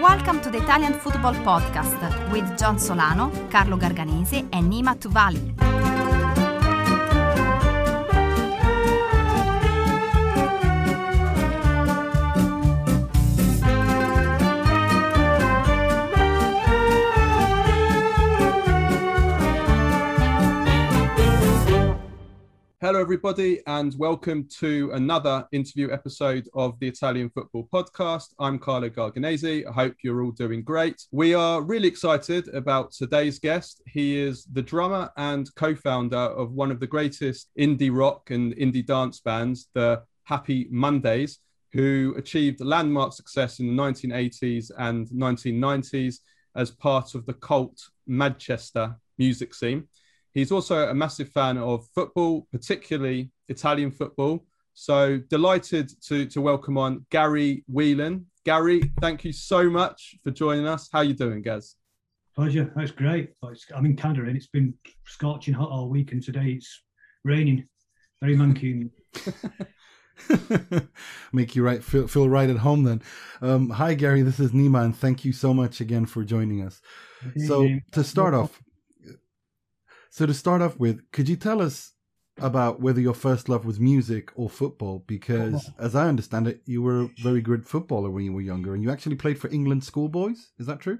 Welcome to the Italian Football Podcast with John Solano, Carlo Garganese, and Nima Tuvali. Hello, everybody, and welcome to another interview episode of the Italian Football Podcast. I'm Carlo Garganese. I hope you're all doing great. We are really excited about today's guest. He is the drummer and co founder of one of the greatest indie rock and indie dance bands, the Happy Mondays, who achieved landmark success in the 1980s and 1990s as part of the cult Manchester music scene. He's also a massive fan of football, particularly Italian football. So delighted to, to welcome on Gary Whelan. Gary, thank you so much for joining us. How are you doing, Gaz? Pleasure. That's great. I'm in Canada and it's been scorching hot all week, and today it's raining. Very Mancunian. Make you right feel, feel right at home then. Um, hi Gary, this is Nima, and thank you so much again for joining us. So to start off, so to start off with, could you tell us about whether your first love was music or football? Because as I understand it, you were a very good footballer when you were younger, and you actually played for England schoolboys. Is that true?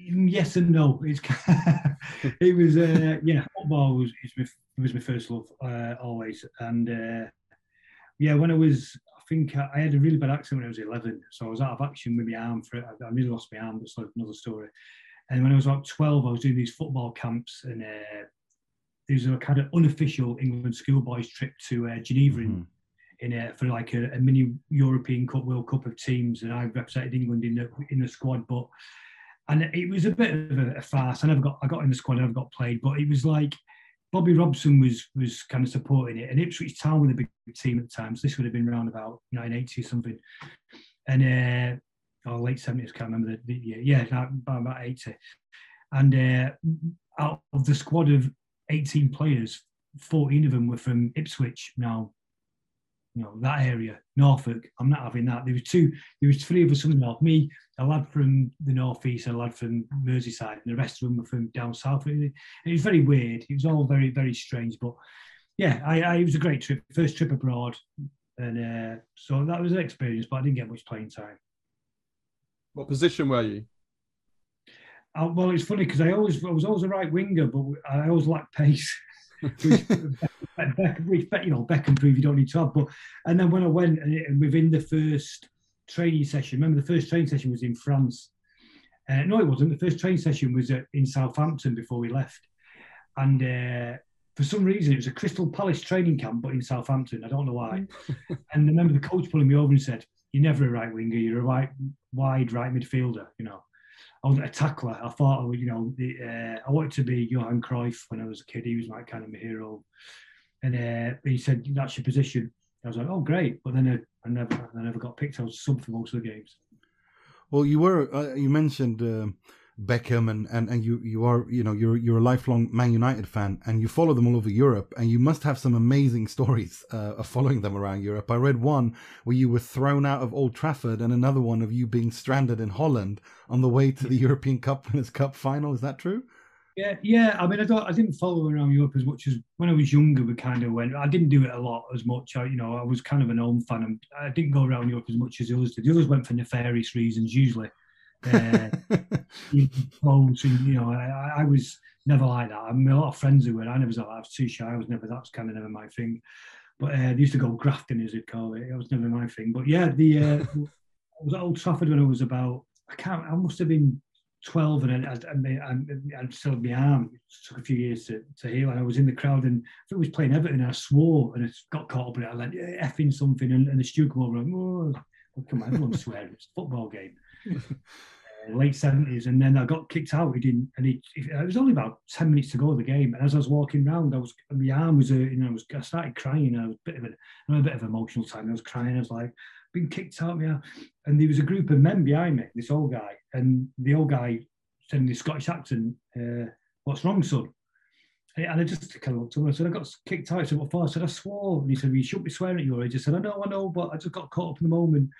Mm, yes and no. It's it was uh, yeah, football was was my first love uh, always, and uh, yeah, when I was I think I had a really bad accident when I was 11, so I was out of action with my arm for it. I nearly lost my arm, but it's another story. And when I was about 12, I was doing these football camps, and uh, there's a kind of unofficial England schoolboys trip to uh, Geneva mm-hmm. in, in a, for like a, a, mini European Cup World Cup of teams, and I represented England in the in the squad. But and it was a bit of a, a farce. I never got I got in the squad, I never got played, but it was like Bobby Robson was was kind of supporting it, and Ipswich Town were the big team at the time. So this would have been around about 1980 or something, and uh, or late 70s. Can't remember the, the year. Yeah, about, about 80. And uh, out of the squad of 18 players, 14 of them were from Ipswich. Now, you know, that area, Norfolk, I'm not having that. There was two, there was three of us from the north. Me, a lad from the northeast, a lad from Merseyside, and the rest of them were from down south. It, was very weird. It was all very, very strange. But yeah, I, I it was a great trip. First trip abroad. And uh, so that was an experience, but I didn't get much playing time. What position were you? I, well, it's funny because I always I was always a right winger, but I always lacked pace. which, Beck, which, you know, Beck can prove you don't need to have. But and then when I went and within the first training session, remember the first training session was in France. Uh, no, it wasn't. The first training session was at, in Southampton before we left, and uh, for some reason it was a Crystal Palace training camp, but in Southampton. I don't know why. and I remember the coach pulling me over and said, "You're never a right winger. You're a right wide right midfielder." You know. I was a tackler. I thought, I, you know, the, uh, I wanted to be Johan Cruyff when I was a kid. He was my kind of my hero. And uh, he said, that's your position. I was like, oh, great. But then I, I never, I never got picked. I was sub for most of the games. Well, you were, uh, you mentioned uh, Beckham and, and, and you, you are, you know, you're, you're a lifelong Man United fan and you follow them all over Europe and you must have some amazing stories uh, of following them around Europe. I read one where you were thrown out of Old Trafford and another one of you being stranded in Holland on the way to the European Cup Winners' Cup final. Is that true? Yeah, yeah. I mean, I don't, I didn't follow around Europe as much as when I was younger. We kind of went. I didn't do it a lot as much. I, you know, I was kind of an home fan. And I didn't go around Europe as much as the others did. The others went for nefarious reasons, usually uh, you know I, I, was never like that. I mean, a lot of friends who were. I never was like I was too shy. I was never that's kind of never my thing. But uh, they used to go grafting as they'd call it. It was never my thing. But yeah, the uh, I was at Old Trafford when I was about I can't. I must have been. 12 and I, I, I, I still my arm. It took a few years to, to heal. And I was in the crowd and I was playing Everton and I swore and I got caught up in it. I like effing something and, and the steward come over and, oh, come on, everyone's swearing. It's a football game. Uh, late seventies, and then I got kicked out. He didn't, and he, it was only about ten minutes to go of the game. And as I was walking around, I was my arm was, know, I was I started crying. I was a bit of a, a bit of emotional time. I was crying. I was like, been kicked out, yeah. And there was a group of men behind me. This old guy, and the old guy said in the Scottish accent, uh, "What's wrong, son?" And I just kind of looked at him. I said, I got kicked out. I said, what for? I said, I swore. And he said, well, you shouldn't be swearing at your age. I said, I know, I know, but I just got caught up in the moment.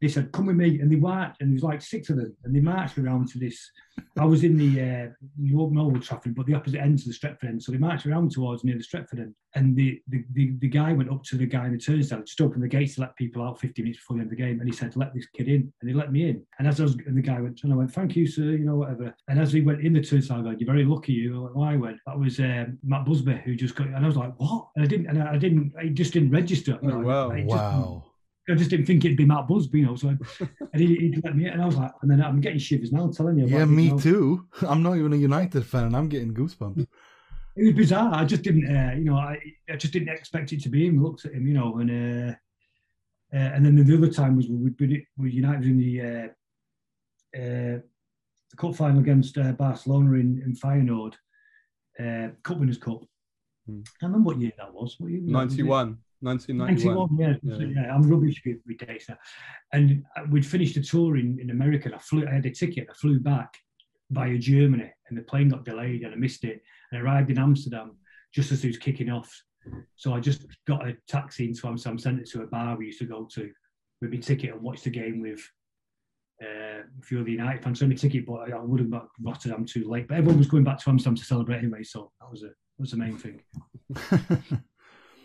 He said, come with me. And they marched, and there was like six of them. And they marched me around to this. I was in the, uh, you won't know Trafford, but the opposite end to the Stretford end. So they marched around towards near the Stretford end. And the, the, the, the guy went up to the guy in the turnstile, just opened the gates to let people out 50 minutes before the end of the game. And he said, let this kid in. And he let me in. And as I was, and the guy went, and I went, thank you, sir, you know, whatever. And as he went in the turnstile, I go, you're very lucky. You went, why I went? That was um, Matt Busby who just got, and I was like, what? And I didn't, and I didn't, I just didn't register. Oh, wow. I just, Wow. I just didn't think it'd be Matt Busby, you know. So, and he, he let me, in, and I was like, and then I'm getting shivers now. I'm telling you. Yeah, about, me you know, too. I'm not even a United fan, and I'm getting goosebumps. It was bizarre. I just didn't, uh, you know, I, I just didn't expect it to be him. Looked at him, you know, and uh, uh, and then the other time was we we we United in the uh, uh, the cup final against uh, Barcelona in, in Feyenoord, uh, Cup Winners' Cup. Hmm. I remember what year that was. What year was that? Was 91. 1991. 91, yeah. Yeah. yeah. I'm rubbish with, dates now. And uh, we'd finished a tour in, in America. And I flew. I had a ticket. I flew back via Germany, and the plane got delayed, and I missed it. And I arrived in Amsterdam just as it was kicking off. So I just got a taxi into Amsterdam, sent it to a bar we used to go to with my ticket and watched the game with uh, a few of the United fans. So my ticket, but I, I would have got Rotterdam too late. But everyone was going back to Amsterdam to celebrate anyway, so that was a that was the main thing.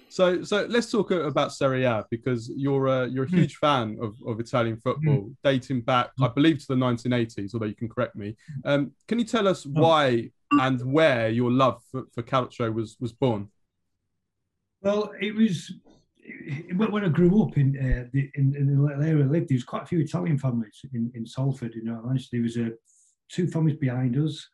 So, so let's talk about Serie A because you're a, you're a Hmm. huge fan of, of Italian football, dating back, I believe, to the 1980s. Although you can correct me. Um, can you tell us why and where your love for, for Calcio was was born? Well, it was when I grew up in uh, the in, in the area I lived. There was quite a few Italian families in, in Salford. You know, there was a two families behind us,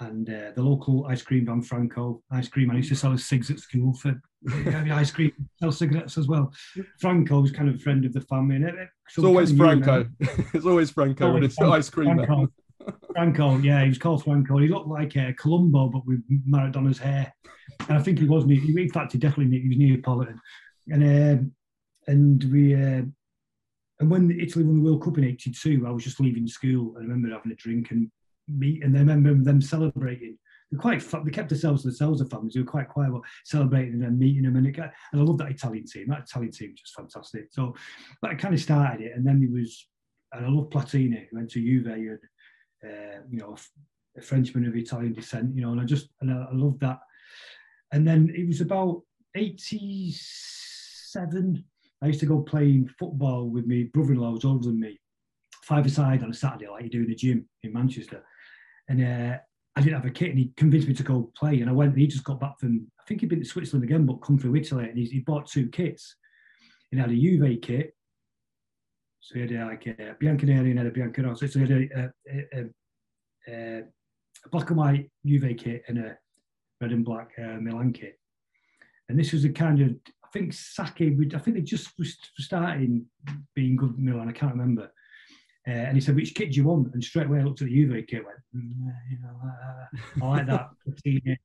and uh, the local ice cream van Franco ice cream. I used to sell us cigs at school for uh, ice cream, sell cigarettes as well. Franco was kind of a friend of the family. And it, it- It's always kind of knew. Franco. it's always Franco when Always it's Franco. ice cream. Franco. Franco, yeah, he was called Franco. He looked like uh, Columbo, but with Maradona's hair. And I think he was. In fact, he definitely he was Neapolitan. And um, and we uh, and when Italy won the World Cup in '82, I was just leaving school. I remember having a drink and meet, and I remember them celebrating. They're quite. They kept themselves to themselves. The families. They were quite quiet, but celebrating and meeting them. And it got, and I love that Italian team. That Italian team was just fantastic. So, but I kind of started it, and then there was. And I love Platini, who went to Juve, and uh, you know, a Frenchman of Italian descent, you know, and I just, and I, I love that. And then it was about 87. I used to go playing football with my brother in law, who's older than me, five aside on a Saturday, like you do in the gym in Manchester. And uh, I didn't have a kit, and he convinced me to go play. And I went, and he just got back from, I think he'd been to Switzerland again, but come through Italy, and he, he bought two kits. He had a Juve kit, so he had uh, like a Bianconeri and a Biancarossa. So he had a, a, a, a, a black and white Juve kit and a red and black uh, Milan kit. And this was a kind of, think Sacchi, would- I think they just was starting being good Milan, I can't remember. Uh, and he said, which kit do you want? And straight away I looked at the Juve kit, went, "Mm, you know, uh, I like that. Platini."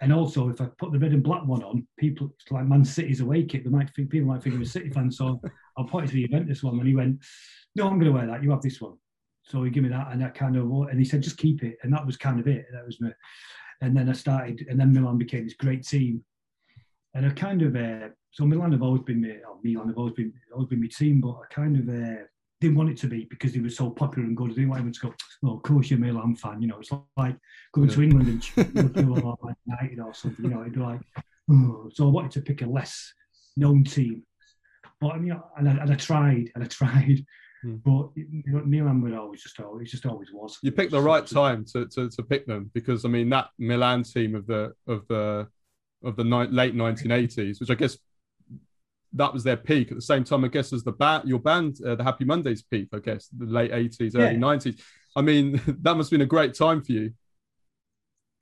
and also, if I put the red and black one on, people, it's like Man City's away kit, they might think, people might think I'm a City fan. So I'll point to the Juventus one. And he went, no, I'm going to wear that. You have this one. So he gave me that, and that kind of, and he said, just keep it. And that was kind of it. That was me. And then I started, and then Milan became this great team. And I kind of, uh, so Milan have always been, my, oh, Milan have always been, always been my team, but I kind of uh, didn't want it to be because they were so popular and good. I didn't want everyone to go, well, of course you're a Milan fan. You know, it's like going to Yeah. England and cheering for like United or something. You know, it'd be like, oh. so I wanted to pick a less known team. But I mean, and I, and I tried and I tried, Hmm. but you know, Milan would always just always just always was. You picked the right time to, to, to pick them because I mean that Milan team of the of the of the ni- late 1980s, which I guess that was their peak at the same time. I guess as the band, your band, uh, the Happy Mondays peak. I guess the late 80s, early Yeah. 90s. I mean that must have been a great time for you.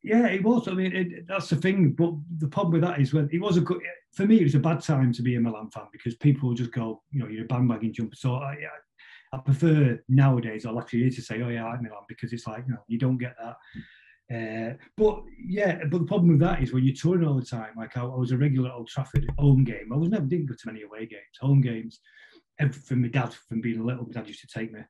Yeah, it was. I mean, it, that's the thing. But the problem with that is when it was a good for me. It was a bad time to be a Milan fan because people will just go, you know, you're a bandwagon jumper. So I, I, I prefer nowadays. I'll actually hear to say, oh yeah, I'm Milan because it's like, you know, you don't get that. Uh, but yeah, but the problem with that is when you're touring all the time. Like I, I was a regular Old Trafford home game. I was never didn't go to many away games, home games. And from my dad, from being a little, my dad used to take me.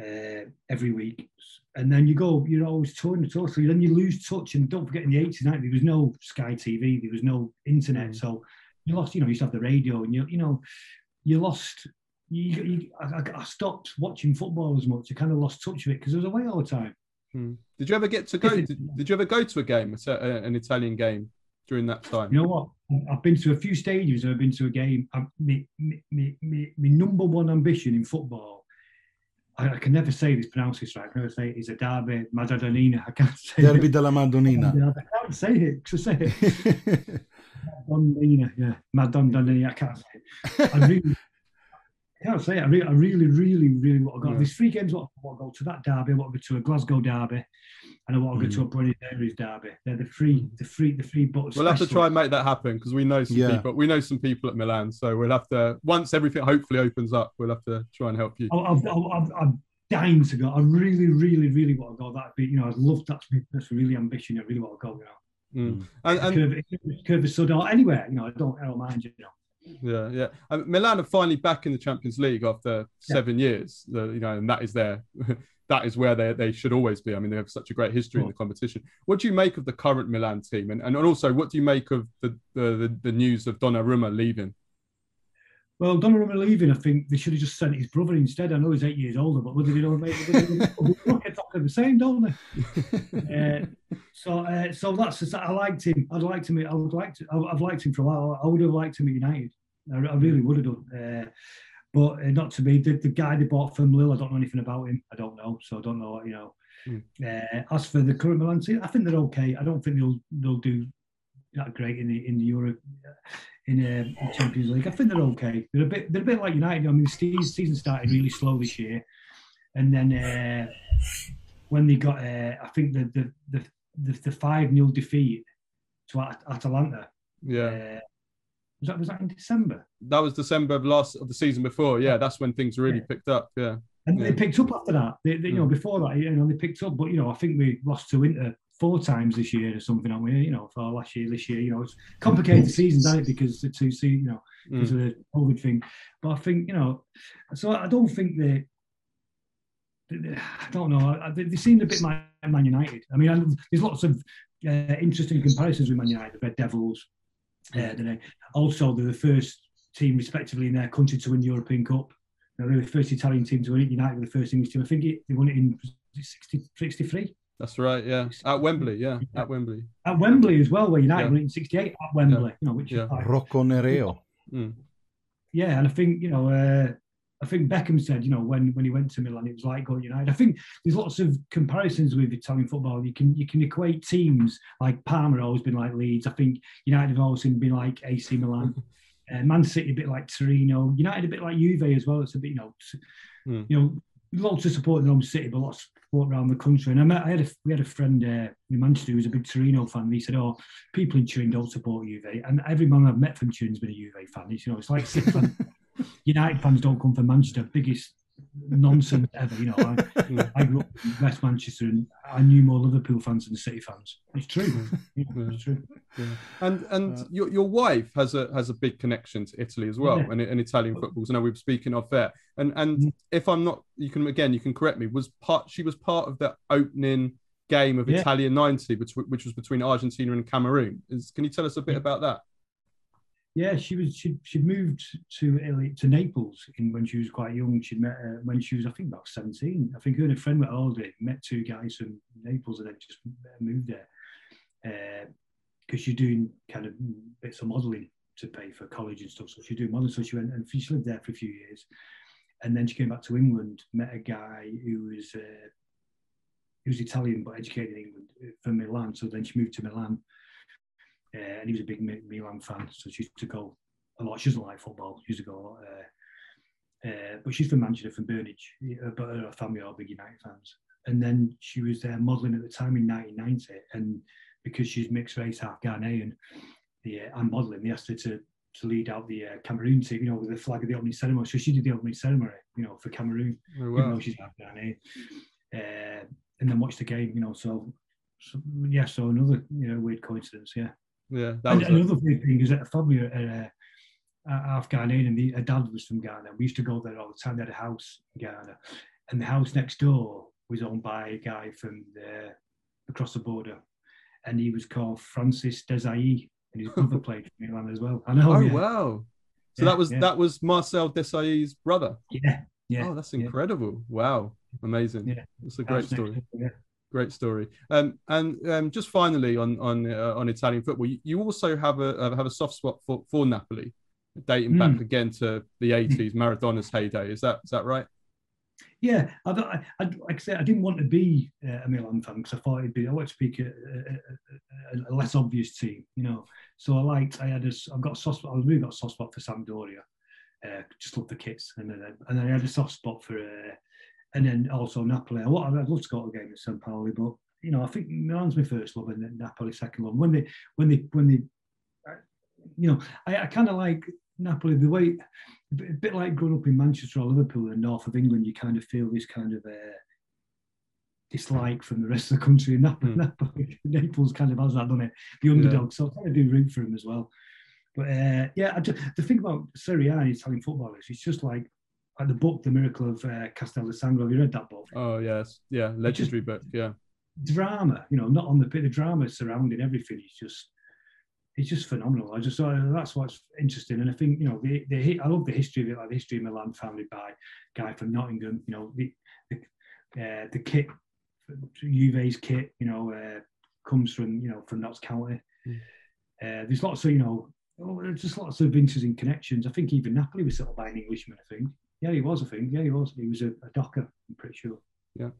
uh, every week. And then you go, you're always touring the tour. So then you lose touch. And don't forget, in the 80s, 90s, there was no Sky TV, there was no internet. Mm. So you lost, you know, you used to have the radio and you, you know, you lost. You, you I, I, stopped watching football as much. I kind of lost touch of it because I was away all the time. Hmm. Did you ever get to go? Did, did, you ever go to a game, an Italian game during that time? You know what? I've been to a few stadiums. I've been to a game. My, my, my, my, number one ambition in football I, I, can never say this, pronounce this right. I can never say it is a derby Madonnina. I can't say Derby it. della Madonnina. I can't say it because I say it. Madonnina, yeah. Madonnina, I can't say it. I really, I can't say it. I really, I really, really, really want to go. Yeah. There's three games I want to go to that derby. I want to go to a Glasgow derby and I want to go mm. to a Buenos Aires derby. They're the free, mm. the free, the free. But we'll have to try and make that happen because we know some yeah. people. We know some people at Milan, so we'll have to once everything hopefully opens up. We'll have to try and help you. I've, I've, I'm dying to go. I really, really, really want to go. That'd be, you know, I'd love that. That's really ambition. I really want to go. You know. Mm. And, and Curve, Curve or anywhere, you know, I don't, I don't mind, you know. Yeah, yeah. Um, Milan are finally back in the Champions League after yeah. seven years. Uh, you know, and that is their that is where they, they should always be. I mean, they have such a great history in the competition. What do you make of the current Milan team? And, and also, what do you make of the, the, the news of Donnarumma leaving? Well, Donnarumma leaving, I think they should have just sent his brother instead. I know he's eight years older, but whether they don't make exactly the same, don't they? uh, so, uh, so that's I liked him. I'd like to meet. I would like to. I've liked him for a while. I would have liked him at United. I, I really would have done. Uh, but uh, not to me. The, the guy they bought from Lille, I don't know anything about him. I don't know, so I don't know. You know. Mm. Uh, as for the current Milan team, I think they're okay. I don't think they'll they'll do that great in the in the Europe in uh, Champions League. I think they're okay. They're a bit they're a bit like United. I mean, the season started really slow this year, and then uh, when they got, uh, I think the the the the, the five 0 defeat to At- Atalanta. Yeah. Uh, was that was that in December? That was December of last of the season before. Yeah, that's when things really yeah. picked up. Yeah. And yeah. they picked up after that. They, they, you know, mm. before that, you know, they picked up. But you know, I think we lost to Inter four times this year or something, haven't we? You know, for last year, this year, you know, it's complicated seasons, isn't it? Because the two, see, you know, because mm. of the COVID thing. But I think, you know, so I don't think they. I don't know. They, they seemed a bit like Man United. I mean, there's lots of uh, interesting comparisons with Man United, the Red Devils, uh, also, they're the first team, respectively, in their country to win the European Cup. Now, they were the first Italian team to win it. United were the first English team. I think it, they won it in 60, 63. That's right, yeah. At Wembley, yeah. At Wembley. At Wembley as well, where United yeah. won in 68 at Wembley, yeah. you know, which yeah. is Rocco Nereo. Mm. Yeah, and I think, you know, uh, I think Beckham said, you know, when when he went to Milan, it was like going United. I think there's lots of comparisons with Italian football. You can you can equate teams like Parma always been like Leeds. I think United have always been like AC Milan. Uh, Man City a bit like Torino. United a bit like Juve as well. It's a bit you know, mm. you know, lots of support in their own city, but lots support around the country. And I met, I had a, we had a friend uh, in Manchester who was a big Torino fan. He said, "Oh, people in Turin don't support Juve," and every man I've met from Turin's been a Juve fan. It's, you know, it's like United fans don't come from Manchester, biggest nonsense ever. You know, I, I, grew up in West Manchester and I knew more Liverpool fans than City fans. It's true. Yeah, it's true. Yeah. And and uh, your, your wife has a has a big connection to Italy as well, yeah. and, and Italian footballs. I know we were speaking of there. And and mm-hmm. if I'm not, you can again, you can correct me. Was part she was part of the opening game of Italian '90, which, which was between Argentina and Cameroon. Is, can you tell us a bit about that? Yeah, she was. She she moved to Italy, to Naples in, when she was quite young. She met uh, when she was, I think, about seventeen. I think her and a friend went holiday, met two guys from Naples, and then just moved there because uh, she's doing kind of bits of modelling to pay for college and stuff. So she doing modelling. So she went and she lived there for a few years, and then she came back to England. Met a guy who was uh, who was Italian but educated in England uh, from Milan. So then she moved to Milan uh, and he was a big Milan fan, so she used to go a lot. She doesn't like football. She used to go a lot. Uh, uh, but she's from Manchester, from Burnage, but her family are big United fans. And then she was there modelling at the time in 1990, and because she's mixed race, half Ghanaian, the uh, and modelling, they asked her to to lead out the uh, Cameroon team, you know, with the flag of the opening ceremony. So she did the opening ceremony, you know, for Cameroon, oh, wow. even though she's half Ghanaian. Uh, and then watch the game, you know. So, so, yeah, so another you know weird coincidence, yeah. Yeah, and another thing is that Fabio, uh, half Ghanaian, and the, her dad was from Ghana. We used to go there all the time. They had a house in Ghana, and the house next door was owned by a guy from the, across the border, and he was called Francis Desailly, and his brother played for Milan as well. I know. Oh yeah. wow! So Yeah, that was yeah. that was Marcel Desailly's brother. Yeah, yeah. oh, that's incredible! Wow, amazing. Yeah. It's a great story. door, Yeah. Great story. Um, and um, just finally on on uh, on Italian football, you, you also have a uh, have a soft spot for, for Napoli, dating back Mm. again to the eighties, Maradona's heyday. Is that is that right? Yeah, I, I, I, like I said, I didn't want to be uh, a Milan fan because I thought it'd be I wanted to pick a, a, a, a less obvious team, you know. So I liked, I had a, I've got a soft spot. I really got a soft spot for Sampdoria. Uh, just love the kits, and then and then I had a soft spot for, uh, and then also Napoli. I, I'd love to go to a game at San Paolo, but you know, I think Milan's my first love, and then Napoli second love. When they, when they, when they, uh, you know, I, I kind of like Napoli the way a bit, like growing up in Manchester or Liverpool in the north of England, you kind of feel this kind of uh, dislike from the rest of the country. And Napoli, Hmm. Napoli, Naples kind of has that, doesn't it? The underdog. So I kind of do root for him as well. But uh, yeah, I ju- the thing about Serie A and Italian football is it's just like, like the book, The Miracle of uh, Castel di Sangro. Have you read that book? Oh yes, yeah, legendary book. Yeah, drama, you know, not on the bit of drama surrounding everything. It's just, it's just phenomenal. I just uh, that's what's interesting, and I think you know, the, the I love the history of it, like the history of Milan, founded by a guy from Nottingham. You know, the the, uh, the kit, Juve's kit, you know, uh, comes from you know from Notts County. Mm. Uh, there's lots of you know, oh, there's just lots of interesting connections. I think even Napoli was settled by an Englishman. I think. Yeah, he was. I think. Yeah, he was. He was a, a docker. I'm pretty sure. Yeah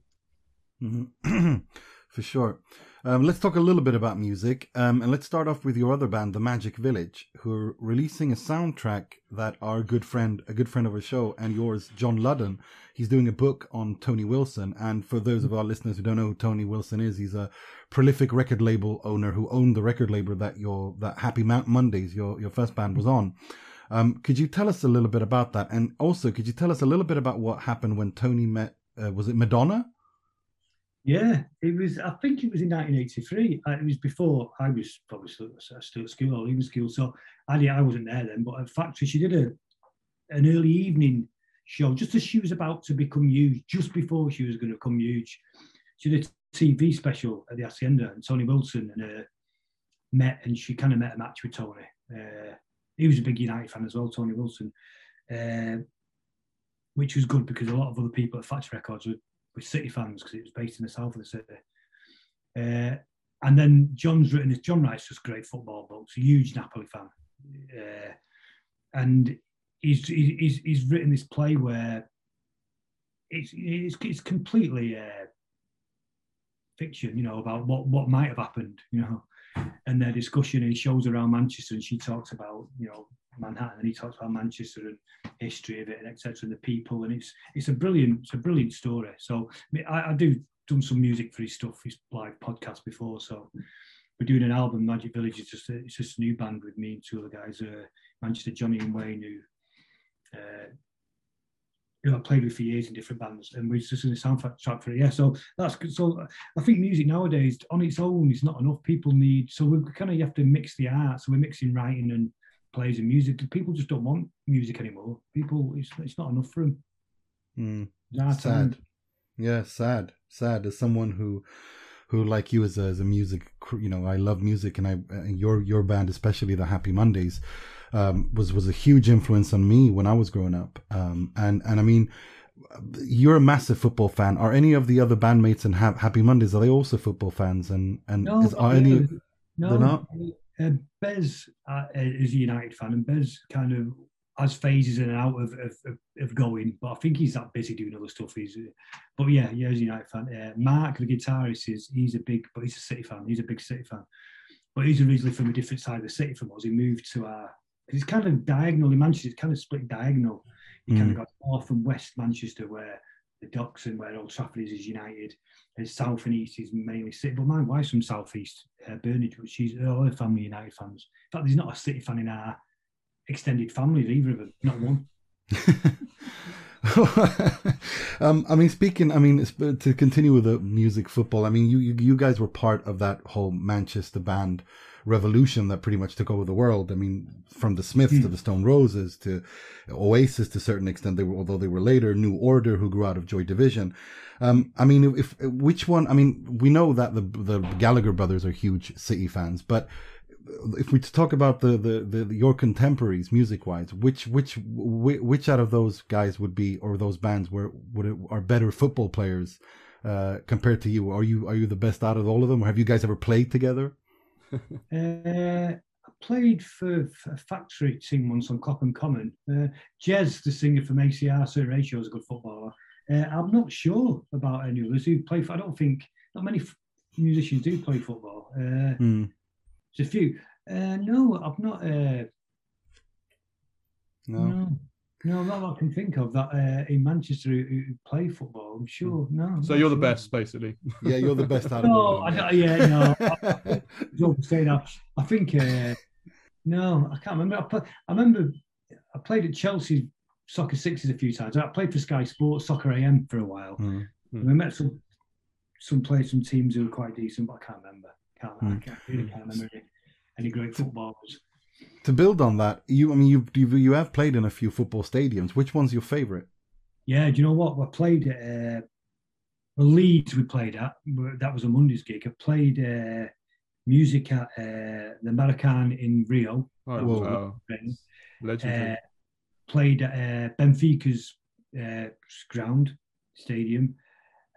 Mhm. For sure. Um, let's talk a little bit about music, um, and let's start off with your other band, The Magic Village, who are releasing a soundtrack that our good friend, a good friend of our show, and yours, John Ludden, he's doing a book on Tony Wilson. And for those of our listeners who don't know who Tony Wilson is, he's a prolific record label owner who owned the record label that your that Happy Mount Mondays, your your first band, was on. Um, could you tell us a little bit about that, and also could you tell us a little bit about what happened when Tony met? Uh, was it Madonna? Yeah, it was. I think it was in 1983. Uh, It was before I was probably still, at school or leaving school. So I, I wasn't there then. But at Factory, she did a an early evening show just as she was about to become huge, just before she was going to become huge. She did a TV special at the Hacienda, and Tony Wilson and uh, met, and she kind of met a match with Tony. Uh, he was a big United fan as well, Tony Wilson, uh, which was good because a lot of other people at Factory Records were with City fans because it was based in the south of the city. Uh, and then John's written this. John writes just great football books. Huge Napoli fan, uh, and he's, he's he's written this play where it's it's, it's completely uh, fiction, you know, about what what might have happened, you know, and their discussion. And he shows around Manchester, and she talks about you know Manhattan, and he talks about Manchester and history of it, and etc. And the people, and it's it's a brilliant it's a brilliant story. So I, I do done some music for his stuff, his live podcast before. So we're doing an album. Magic Village is just a, it's just a new band with me and two other guys, uh, Manchester Johnny and Wayne, who. Uh, who I played with for years in different bands, and we're just in a soundtrack track for it. Yeah, so that's good. So I think music nowadays, on its own, is not enough. People need so we kind of you have to mix the art. So we're mixing writing and plays and music. People just don't want music anymore. People, it's, it's not enough for them. Mm, our time. sad. Yeah, sad. Sad. As someone who, who like you as a, as a music, you know, I love music, and I and your your band, especially the Happy Mondays, um, was was a huge influence on me when I was growing up. Um, and and I mean, you're a massive football fan. Are any of the other bandmates in ha- Happy Mondays are they also football fans? And and No, is, are any? no, they're not? Uh, Bez uh, is a United fan, and Bez kind of has phases in and out of, of, of, going, but I think he's that busy doing other stuff. He's, but yeah, yeah, he's a United fan. Uh, Mark, the guitarist, is he's a big, but he's a City fan. He's a big City fan, but he's originally from a different side of the city from us. He moved to our. It's kind of diagonal in Manchester. It's kind of split diagonal. You kind of got north and west Manchester, where the Docks and where Old Trafford is, is United. And south and east is mainly City. But my wife's from south east, uh, Burnage, but she's all her family United fans. In fact, there's not a City fan in our extended families, either of them, not one. um, I mean, speaking, I mean, to continue with the music football, I mean, you, you you guys were part of that whole Manchester band revolution that pretty much took over the world. I mean, from the Smiths mm. to the Stone Roses to Oasis to a certain extent, they were, although they were later, New Order, who grew out of Joy Division. Um, I mean, if which one? I mean, we know that the the Gallagher brothers are huge City fans, but if we talk about the, the, the, your contemporaries music wise, which which which out of those guys would be or those bands were would it, are better football players uh, compared to you? Are you are you the best out of all of them, or have you guys ever played together? uh, I played for, for, a factory team once on Clapham Common. Uh, Jez, the singer from ACR, Sir Ratio, is a good footballer. Uh, I'm not sure about any others who play. For, I don't think not many f- musicians do play football. Mm. There's a few. Uh, no, I've not. Uh, no. no. No, not that I can think of that uh, in Manchester who, who, play football. I'm sure. No. So you're sure. the best, basically. Yeah, you're the best out of no, I, yeah, no. I, I, say that. I think. Uh, no, I can't remember. I, play, I remember I played at Chelsea Soccer Sixes a few times. I played for Sky Sports Soccer AM for a while. Mm. We met some some players, some teams who were quite decent, but I can't remember. Can't, mm. I can't, really can't remember any, any great footballers to build on that, you I mean you you have played in a few football stadiums. Which one's your favourite? Yeah, do you know what? We played at uh, Leeds. We played at that was a Monday's gig. I played uh, music at uh, the Maracanã in Rio. Oh, wow. Legendary. Uh, played at uh, Benfica's uh, ground stadium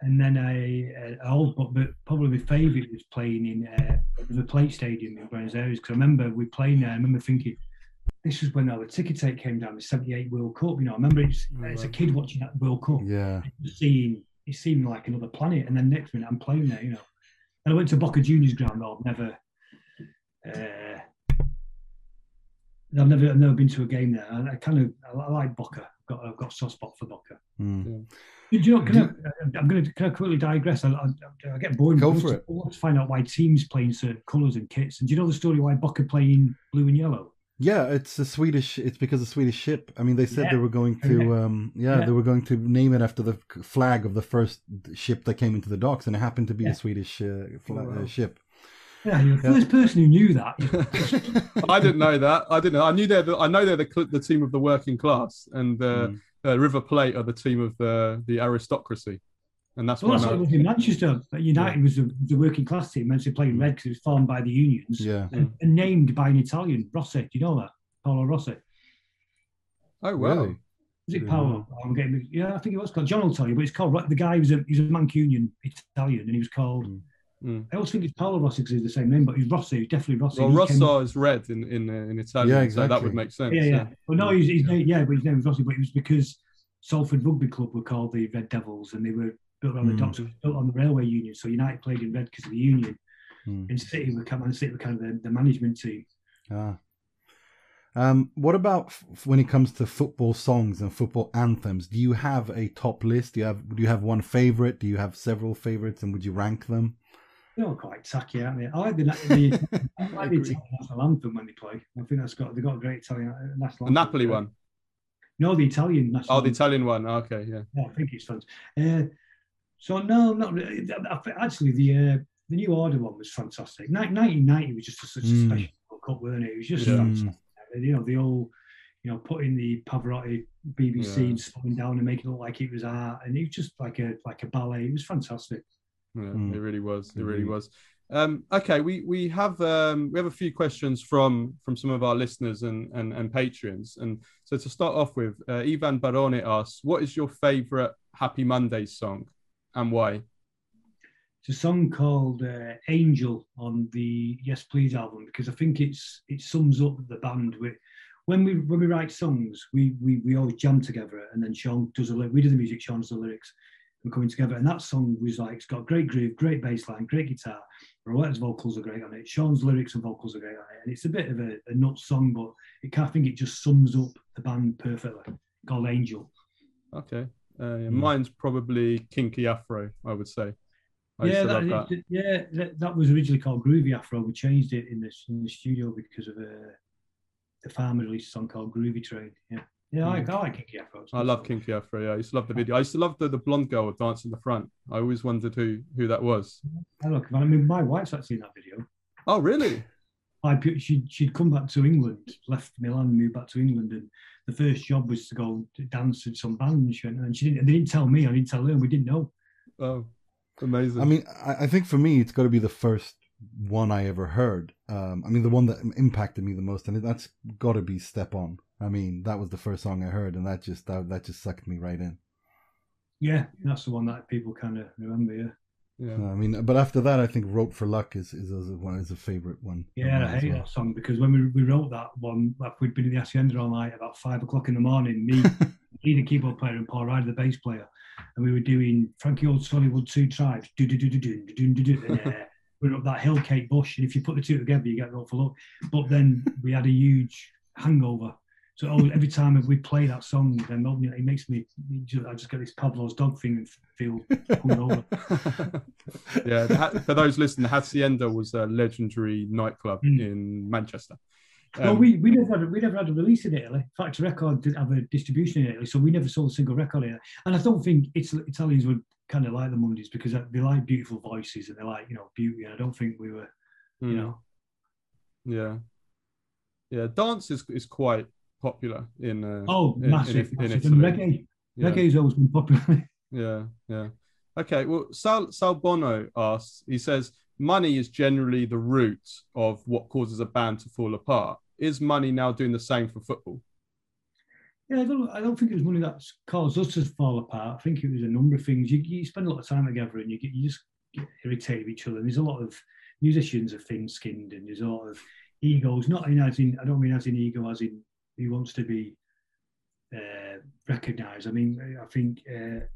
and then I, uh, old, but, but probably my favourite was playing in uh, the Plate Stadium in Buenos Aires because I remember we playing there. I remember thinking this was when our ticket tape came down the '78 World Cup. You know, I remember oh, as a kid watching that World Cup. Yeah, seeing it seemed like another planet, and then next minute I'm playing there. You know, and I went to Boca Juniors ground. I've never. Uh, I've never, I've never been to a game there. I, I kind of, I, I like Boca. I've got, I've got a soft spot for Boca. Mm. Yeah. Do you know, can I, am going to, can I quickly digress? I, I, I get bored. Go for it. I want to find out why teams playing certain colours and kits. And do you know the story why Boca playing blue and yellow? Yeah, it's a Swedish. It's because of a Swedish ship. I mean, they said yeah. they were going to. Um, yeah, yeah, they were going to name it after the flag of the first ship that came into the docks, and it happened to be yeah. a Swedish uh, flag, oh, wow. uh, ship. Yeah, you're the first person who knew that. I didn't know that. I didn't know. I knew they're. The, I know they're the the team of the working class, and uh, mm uh, River Plate are the team of the the aristocracy, and that's well, that's what it was in Manchester. United yeah. was the, the, working class team, Manchester playing red because it was formed by the unions, yeah, and, and, named by an Italian, Rossi. Do you know that Paolo Rossi? Oh wow. Really? Is it Paolo? I'm getting, yeah, I think it was called. John will tell you, but it's called the guy was a he's a Mancunian Italian, and he was called. Mm. Mm. I always think it's Paolo Rossi because he's the same name, but he's Rossi, definitely Rossi. Well, Rosso is red in in, uh, in Italian, yeah, exactly. so that would make sense. Yeah, yeah. yeah. Well, no, he's, he's yeah, but his name was Rossi, but it was because Salford Rugby Club were called the Red Devils, and they were built on the mm. docks, built on the railway union. So United played in red because of the union. Mm. In City, were kind of City were kind of the, the management team. Ah. Um, what about f- when it comes to football songs and football anthems? Do you have a top list? Do you have do you have one favorite? Do you have several favorites, and would you rank them? They're all quite tacky, aren't they? I like the, the, I like the Italian national anthem when they play. I think that's got they got a great Italian uh, national. The Napoli one. No, the Italian national. Oh, the Italian one. Okay, yeah. yeah I think it's fun. Uh, so no, not really. Actually, the uh, the new order one was fantastic. 1990 was just a, such mm. a special cup, weren't it? It was just yeah. fantastic. You know, the all, you know, putting the Pavarotti BBC yeah. and slowing down and making it look like it was art, and it was just like a like a ballet. It was fantastic. Yeah, mm. It really was. It really was. Um, okay, we we have um, we have a few questions from from some of our listeners and and, and patrons. And so to start off with, uh, Ivan Barone asks, "What is your favourite Happy Mondays song, and why?" It's a song called uh, "Angel" on the Yes Please album because I think it's it sums up the band. We, when we when we write songs, we we we always jam together, and then Sean does the we do the music, Sean does the lyrics. We're coming together, and that song was like it's got great groove, great bass line, great guitar Rowetta's vocals are great on it. Sean's lyrics and vocals are great on it. And it's a bit of a, a nut song, but it kind of think it just sums up the band perfectly. Called Angel. Okay. Uh, yeah, mine's probably Kinky Afro, I would say. I yeah, that, that. yeah, that, that, was originally called Groovy Afro. We changed it in this in the studio because of uh, the Farm released a song called Groovy Train. Yeah. Yeah, I, I like Kinky Afro. I love Kinky Afro. Yeah, I used to love the video. I used to love the, the blonde girl dancing in the front. I always wondered who who that was. I look, I mean, my wife's actually in that video. Oh, really? I she'd, she'd come back to England, left Milan, moved back to England, and the first job was to go dance with some band. And she, went, and she didn't. They didn't tell me. I didn't tell her. We didn't know. Oh, amazing! I mean, I, I think for me, it's got to be the first one I ever heard. Um, I mean, the one that impacted me the most, and that's got to be "Step On." I mean, that was the first song I heard, and that just that, that just sucked me right in. Yeah, that's the one that people kind of remember. Yeah. Yeah. I mean, but after that, I think "Wrote for Luck" is is, is one is a favorite one. Yeah, I hate well. that song because when we, we wrote that one, like we'd been in the hacienda all night about five o'clock in the morning. Me, me, the keyboard player, and Paul Ryder, the bass player, and we were doing Frankie Old Sollywood Two Tribes. Do do do do do do do do. We're up that hill, Kate Bush, and if you put the two together, you get "Wrote for Luck." But then we had a huge hangover so every time we play that song, then it makes me. I just get this Pavlov's dog thing and feel hungover. yeah, for those listening, Hacienda was a legendary nightclub mm. in Manchester. Um, well, we, we never had we never had a release in Italy. Factory Record didn't have a distribution in Italy, so we never sold a single record here. And I don't think it's, Italians would kind of like the Mondays because they like beautiful voices and they like you know beauty. And I don't think we were, mm. you hmm. know. Yeah, yeah. Dance is is quite popular in uh, oh massive, in, massive. In, in reggae yeah. reggae's always been popular yeah yeah okay well sal sal bono asks he says money is generally the root of what causes a band to fall apart is money now doing the same for football yeah, I don't. I don't think it was money that's caused us to fall apart. I think it was a number of things. You, you spend a lot of time together, and you get you just get irritated with each other. And there's a lot of musicians are thin-skinned, and there's a lot of egos. Not in as in. I don't mean as in ego, as in he wants to be uh, recognised. I mean, I think uh,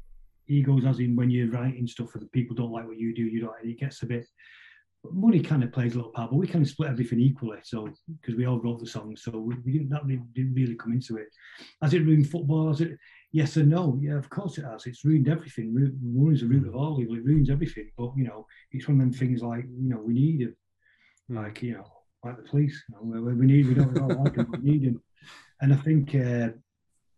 egos, as in when you're writing stuff and the people don't like what you do, you don't. It gets a bit. Money kind of plays a little part, but we kind of split everything equally. So because we all wrote the song, so we, we didn't that really, didn't really come into it. Has it ruined football? Has it? Yes and no. Yeah, of course it has. It's ruined everything. Money's the root of all evil. It ruins everything. But you know, it's one of them things like you know we need it, hmm. like you know, like the police. You know, we need we don't, we don't like them, we need them. And I think, uh,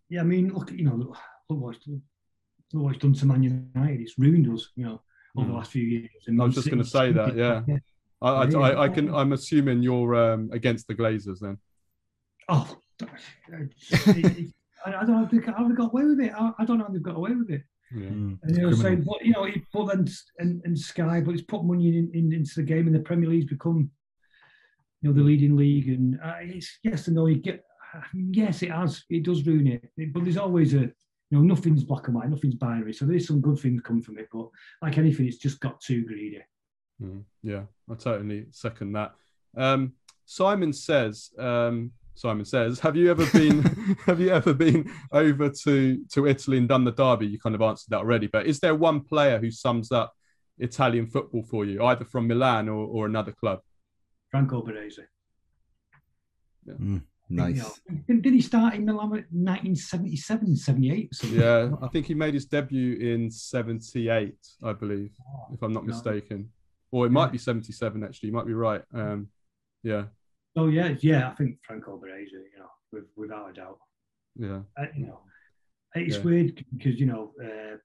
yeah, I mean, look, you know, look, look what look what it's done to Man United. It's ruined us, you know, over mm. the hmm. last few years. And I was just going to say that, yeah. yeah. I, I, I, I, can. I'm assuming you're um, against the Glazers then. Oh, I, don't know how they got away with it. I, I, don't know how they've got away with it. Yeah. And you know, saying, but you know, he put then and, and Sky, but he's put money in, in, into the game, and the Premier League's become, you know, the leading league, and uh, it's yes and no. You get yes, it has. It does ruin it. But there's always a, you know, nothing's black and white, nothing's binary. So there's some good things come from it. But like anything, it's just got too greedy. Mm, yeah, I totally second that. Um, Simon says, um, Simon says, have you ever been, have you ever been over to to Italy and done the derby? You kind of answered that already. But is there one player who sums up Italian football for you, either from Milan or, or another club? Franco Baresi. Yeah. Mm. Nice. You know, did he start in Milan in 1977, 78? Yeah, I think he made his debut in 78, I believe, oh, if I'm not no. mistaken. Or it might be 77, actually. You might be right. Um, yeah. Oh, yeah. Yeah, I think Franco Baresi, you know, with, without a doubt. Yeah. Uh, you know, it's yeah. weird because, you know, uh,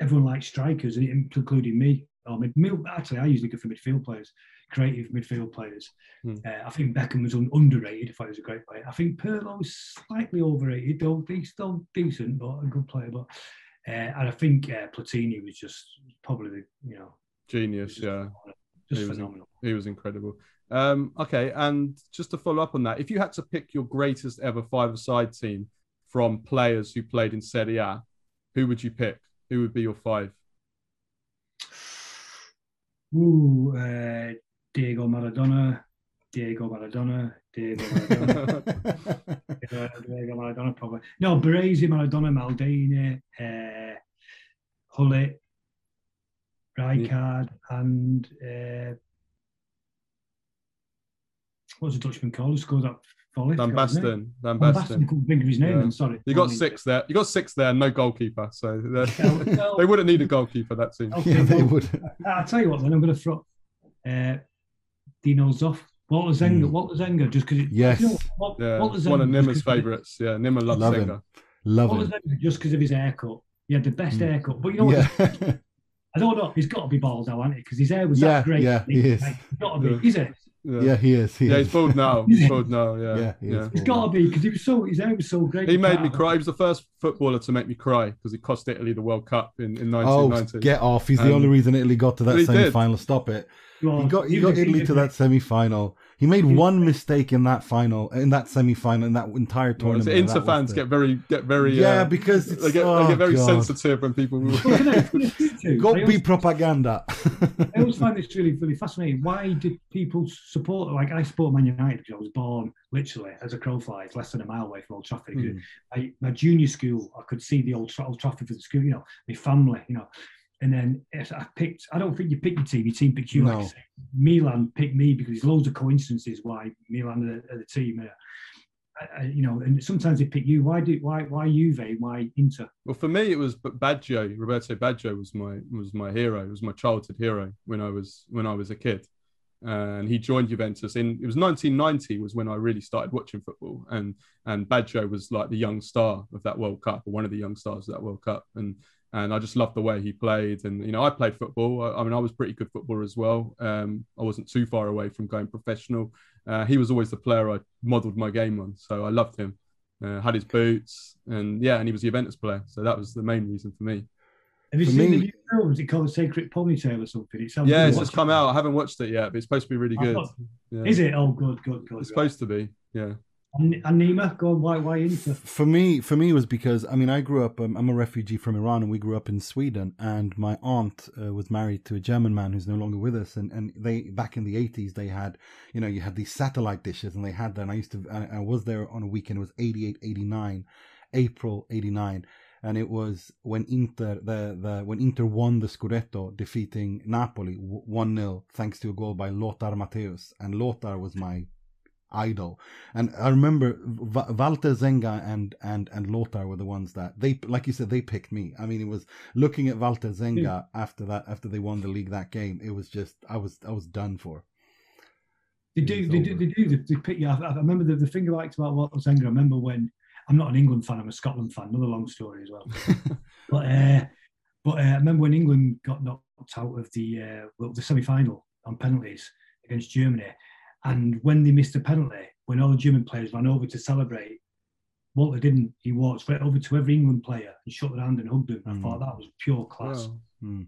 everyone likes strikers, including me. Or mid, actually, I usually go for midfield players creative midfield players. Mm. Uh, I think Beckham was un- underrated. If I thought he was a great player. I think Pirlo was slightly overrated, though he's still decent, but a good player. But uh, and I think uh, Platini was just probably the you know genius. Yeah, just he phenomenal. Was, he was incredible. Um, okay, and just to follow up on that, if you had to pick your greatest ever five-a-side team from players who played in Serie A, who would you pick? Who would be your five? Ooh, uh, Diego Maradona, Diego Maradona, Diego Maradona, Diego Maradona, probably. No, Baresi, Maradona, Maldini, uh, Gullit, Rijkaard, yeah. and uh, what's the Dutchman called? Who scored that volley? Van Basten. Van Basten. couldn't think of his name. Yeah. sorry. You got six there. You got six there. No goalkeeper. So they wouldn't need a goalkeeper. That team. Okay, yeah, they would. I'll tell you what. Then I'm going to throw. Uh, Dino Zoff. Walter Zenga, mm. Walter Zenga, just because yes, you know, what, yeah, Zenga, one of Nima's favourites. Yeah, Nimmer loves Love Zenga. Him. Love Walter him. Zenga, just because of his haircut. He had the best mm. haircut, but you know what? Yeah. I don't know. He's got to be bald now, hasn't he? Because his hair was yeah, that great. Yeah, he is. Like, got to be. He's a Yeah. Yeah, he is. He Yeah, is. he's bald now. He's bald now. Yeah, Yeah, he is yeah. bald. It's got to be because he was so his hair was so great. He made me cry. He was the first footballer to make me cry because he cost Italy the World Cup in, in 1990. Oh, 1990. get off! He's the Um, only reason Italy got to that semi-final. Stop it! Well, He got he was got a- Italy was to that semi-final. He made He one mistake in that final, in that semi-final, in that entire tournament. so and Inter fans the- get very get very yeah, uh, because it's, they get oh, they get very God. sensitive when people. Well, can I- can I speak to- Go be always- propaganda. I always find this really, really fascinating. Why did people support? Like I support Man United because I was born literally as a crow flies, less than a mile away from Old Trafford. Hmm. I, my junior school, I could see the old, Tra- old Trafford for the school. You know, my family. You know, and then if I picked. I don't think you pick your team. Your team picks you. No. Like Milan picked me because there's loads of coincidences why Milan are the, are the team. Uh, I- you know, and sometimes they pick you. Why do why why Juve? Why Inter? Well, for me, it was Baggio. Roberto Baggio was my was my hero. It was my childhood hero when I was when I was a kid, and he joined Juventus in it was 1990 was when I really started watching football, and and Baggio was like the young star of that World Cup or one of the young stars of that World Cup, and and I just loved the way he played. And you know, I played football. I, I mean, I was pretty good footballer as well. Um, I wasn't too far away from going professional. Uh, he was always the player I modelled my game on, so I loved him uh, had his boots, and yeah, and he was the Juventus player, so that was the main reason for me. Have you For seen me- the new film? Is it called Sacred Ponytail or something? It sounds Yeah, it's just come out. I haven't watched it yet, but it's supposed to be really good. thought- Yeah. Is it? Oh, good, good, good. It's supposed to be. Yeah. And, and Nima, go. Why? Why Inter? for me, for me, it was because I mean, I grew up. Um, I'm a refugee from Iran, and we grew up in Sweden. And my aunt uh, was married to a German man who's no longer with us. And and they back in the 80s, they had, you know, you had these satellite dishes, and they had that. And I used to, I, I was there on a weekend. It was 88, 89, April 89. And it was when Inter the, the when Inter won the Scudetto, defeating Napoli one 0 thanks to a goal by Lothar Matthäus, and Lothar was my idol. And I remember Va- Walter Zenga and and and Lothar were the ones that they, like you said, they picked me. I mean, it was looking at Walter Zenga after that, after they won the league that game. It was just, I was, I was done for. They do, they do, they do. They, they pick you. I, I remember the, the thing I liked about Walter Zenga. I remember when I'm not an England fan. I'm a Scotland fan. Another long story as well. but uh, but uh, I remember when England got knocked out of the uh, well, the semi final on penalties against Germany, and when they missed a penalty, when all the German players ran over to celebrate. Walter didn't. He walked straight over to every England player and shook their hand and hugged them. I Mm. thought that was pure class. Wow. Hmm.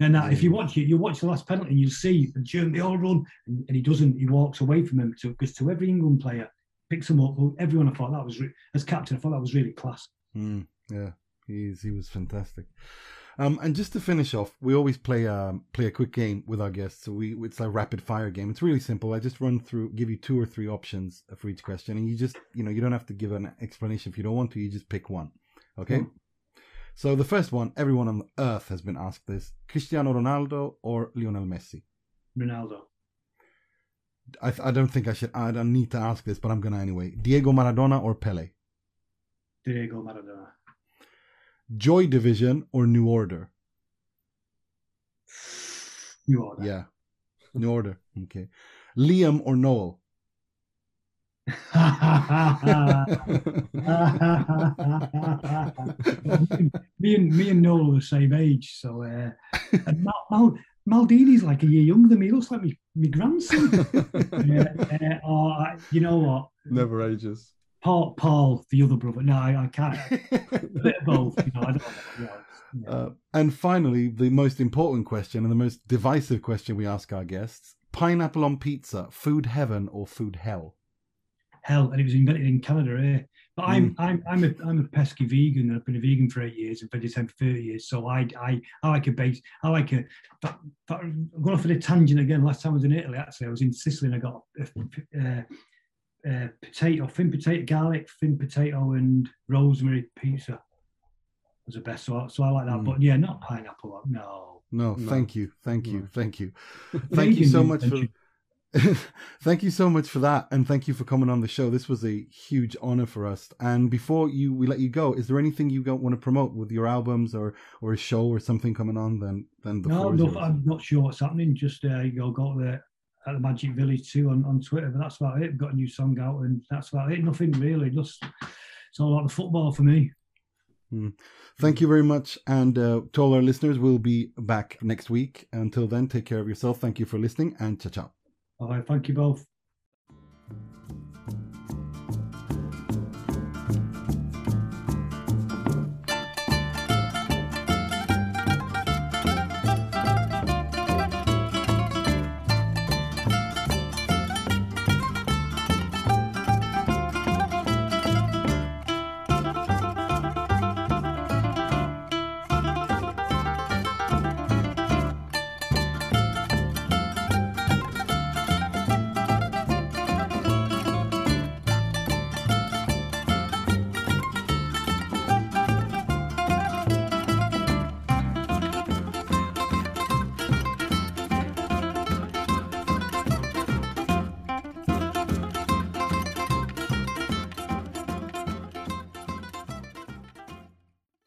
And that, if you watch it, you watch the last penalty and you see the German, they all run, and, and he doesn't. He walks away from them to because to every England player picks them up. Well, Everyone, I thought that was re- as captain. I thought that was really class. Hmm. yeah, he's he was fantastic. Um, and just to finish off, we always play um play a quick game with our guests. So we it's a rapid fire game. It's really simple. I just run through, give you two or three options for each question, and you just you know you don't have to give an explanation if you don't want to. You just pick one. Okay. Mm. So the first one, everyone on earth has been asked this: Cristiano Ronaldo or Lionel Messi. Ronaldo, I, I don't think I should. I don't need to ask this, but I'm gonna anyway. Diego Maradona or Pele? Diego Maradona, Joy Division or New Order? New Order. Yeah, New Order. Okay. Liam or Noel? me and me and Noel are the same age, so uh, and Mal, Mal, Maldini's like a year younger than me. He looks like me, me grandson. uh, uh, or you know what? Never ages. Paul, Paul, the other brother. No, I, I can't. A bit of both. You know, I don't. You know, yeah. Uh, and finally, the most important question and the most divisive question we ask our guests: pineapple on pizza, food heaven or food hell? hell, and it was invented in Canada. Eh? But I'm I'm I'm a I'm a pesky vegan. I've been a vegan for eight years and vegetarian for thirty years. So I I I like a base. I like a. But, but I'm going off on a tangent again. Last time I was in Italy, actually, I was in Sicily and I got a, uh, uh, potato, thin potato, garlic, thin potato, and rosemary pizza. Was the best. So, I- so I like that. Mm. But yeah, not pineapple. No. No, No. thank you, thank you, No. thank you, thank you so is much for. vegan. thank you so much for that, and thank you for coming on the show. This was a huge honor for us. And before you we let you go, is there anything you don't want to promote with your albums or or a show or something coming on? Then then the No, floor is no. I'm not sure what's happening. Just uh, you go go to the at the Magic Village too on, on Twitter, but that's about it. We've got a new song out, and that's about it. Nothing really. Just it's all about the football for me. Thank you very much. And uh, to all our listeners, we'll be back next week. Until then, take care of yourself. Thank you for listening and ciao ciao. All right, thank you both.